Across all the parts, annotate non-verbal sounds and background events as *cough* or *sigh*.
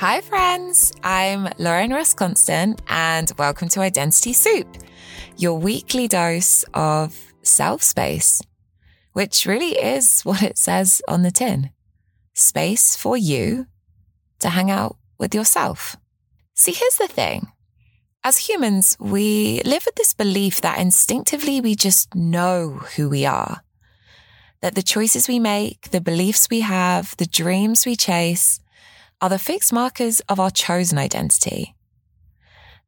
Hi, friends. I'm Lauren Ross Constant, and welcome to Identity Soup, your weekly dose of self space, which really is what it says on the tin space for you to hang out with yourself. See, here's the thing. As humans, we live with this belief that instinctively we just know who we are. That the choices we make, the beliefs we have, the dreams we chase are the fixed markers of our chosen identity.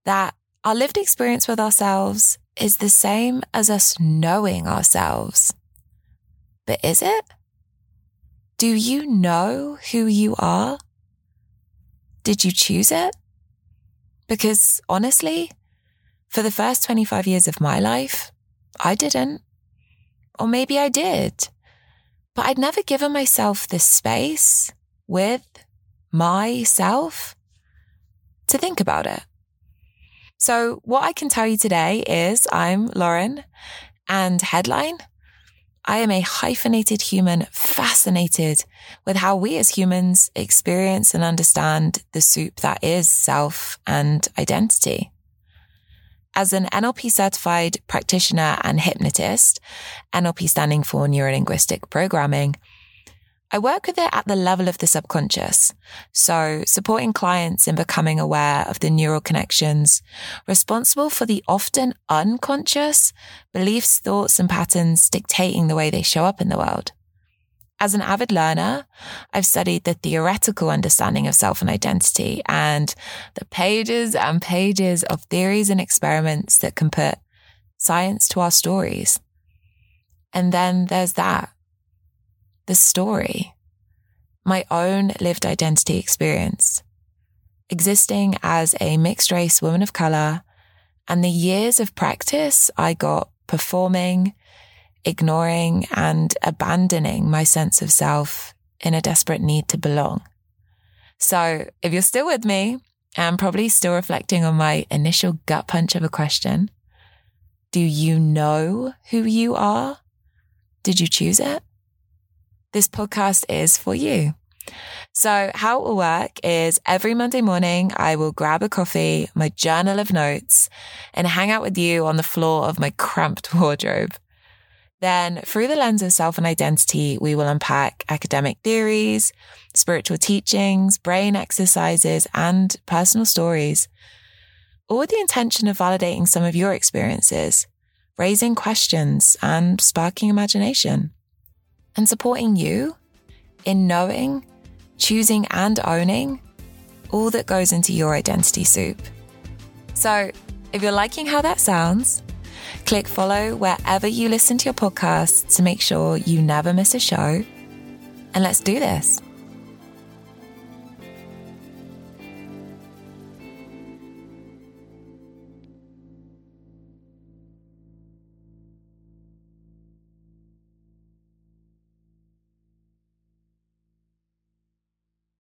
That our lived experience with ourselves is the same as us knowing ourselves. But is it? Do you know who you are? Did you choose it? Because honestly, for the first 25 years of my life, I didn't. Or maybe I did. But I'd never given myself the space with myself to think about it. So, what I can tell you today is I'm Lauren, and headline I am a hyphenated human fascinated with how we as humans experience and understand the soup that is self and identity. As an NLP certified practitioner and hypnotist, NLP standing for neuro linguistic programming, I work with it at the level of the subconscious. So supporting clients in becoming aware of the neural connections responsible for the often unconscious beliefs, thoughts and patterns dictating the way they show up in the world. As an avid learner, I've studied the theoretical understanding of self and identity and the pages and pages of theories and experiments that can put science to our stories. And then there's that the story, my own lived identity experience, existing as a mixed race woman of color, and the years of practice I got performing, ignoring, and abandoning my sense of self in a desperate need to belong. So, if you're still with me and probably still reflecting on my initial gut punch of a question, do you know who you are? Did you choose it? This podcast is for you. So how it will work is every Monday morning, I will grab a coffee, my journal of notes and hang out with you on the floor of my cramped *laughs* wardrobe. Then through the lens of self and identity, we will unpack academic theories, spiritual teachings, brain exercises, and personal stories, all with the intention of validating some of your experiences, raising questions and sparking imagination and supporting you in knowing, choosing, and owning all that goes into your identity soup. So, if you're liking how that sounds, click follow wherever you listen to your podcast to make sure you never miss a show. And let's do this.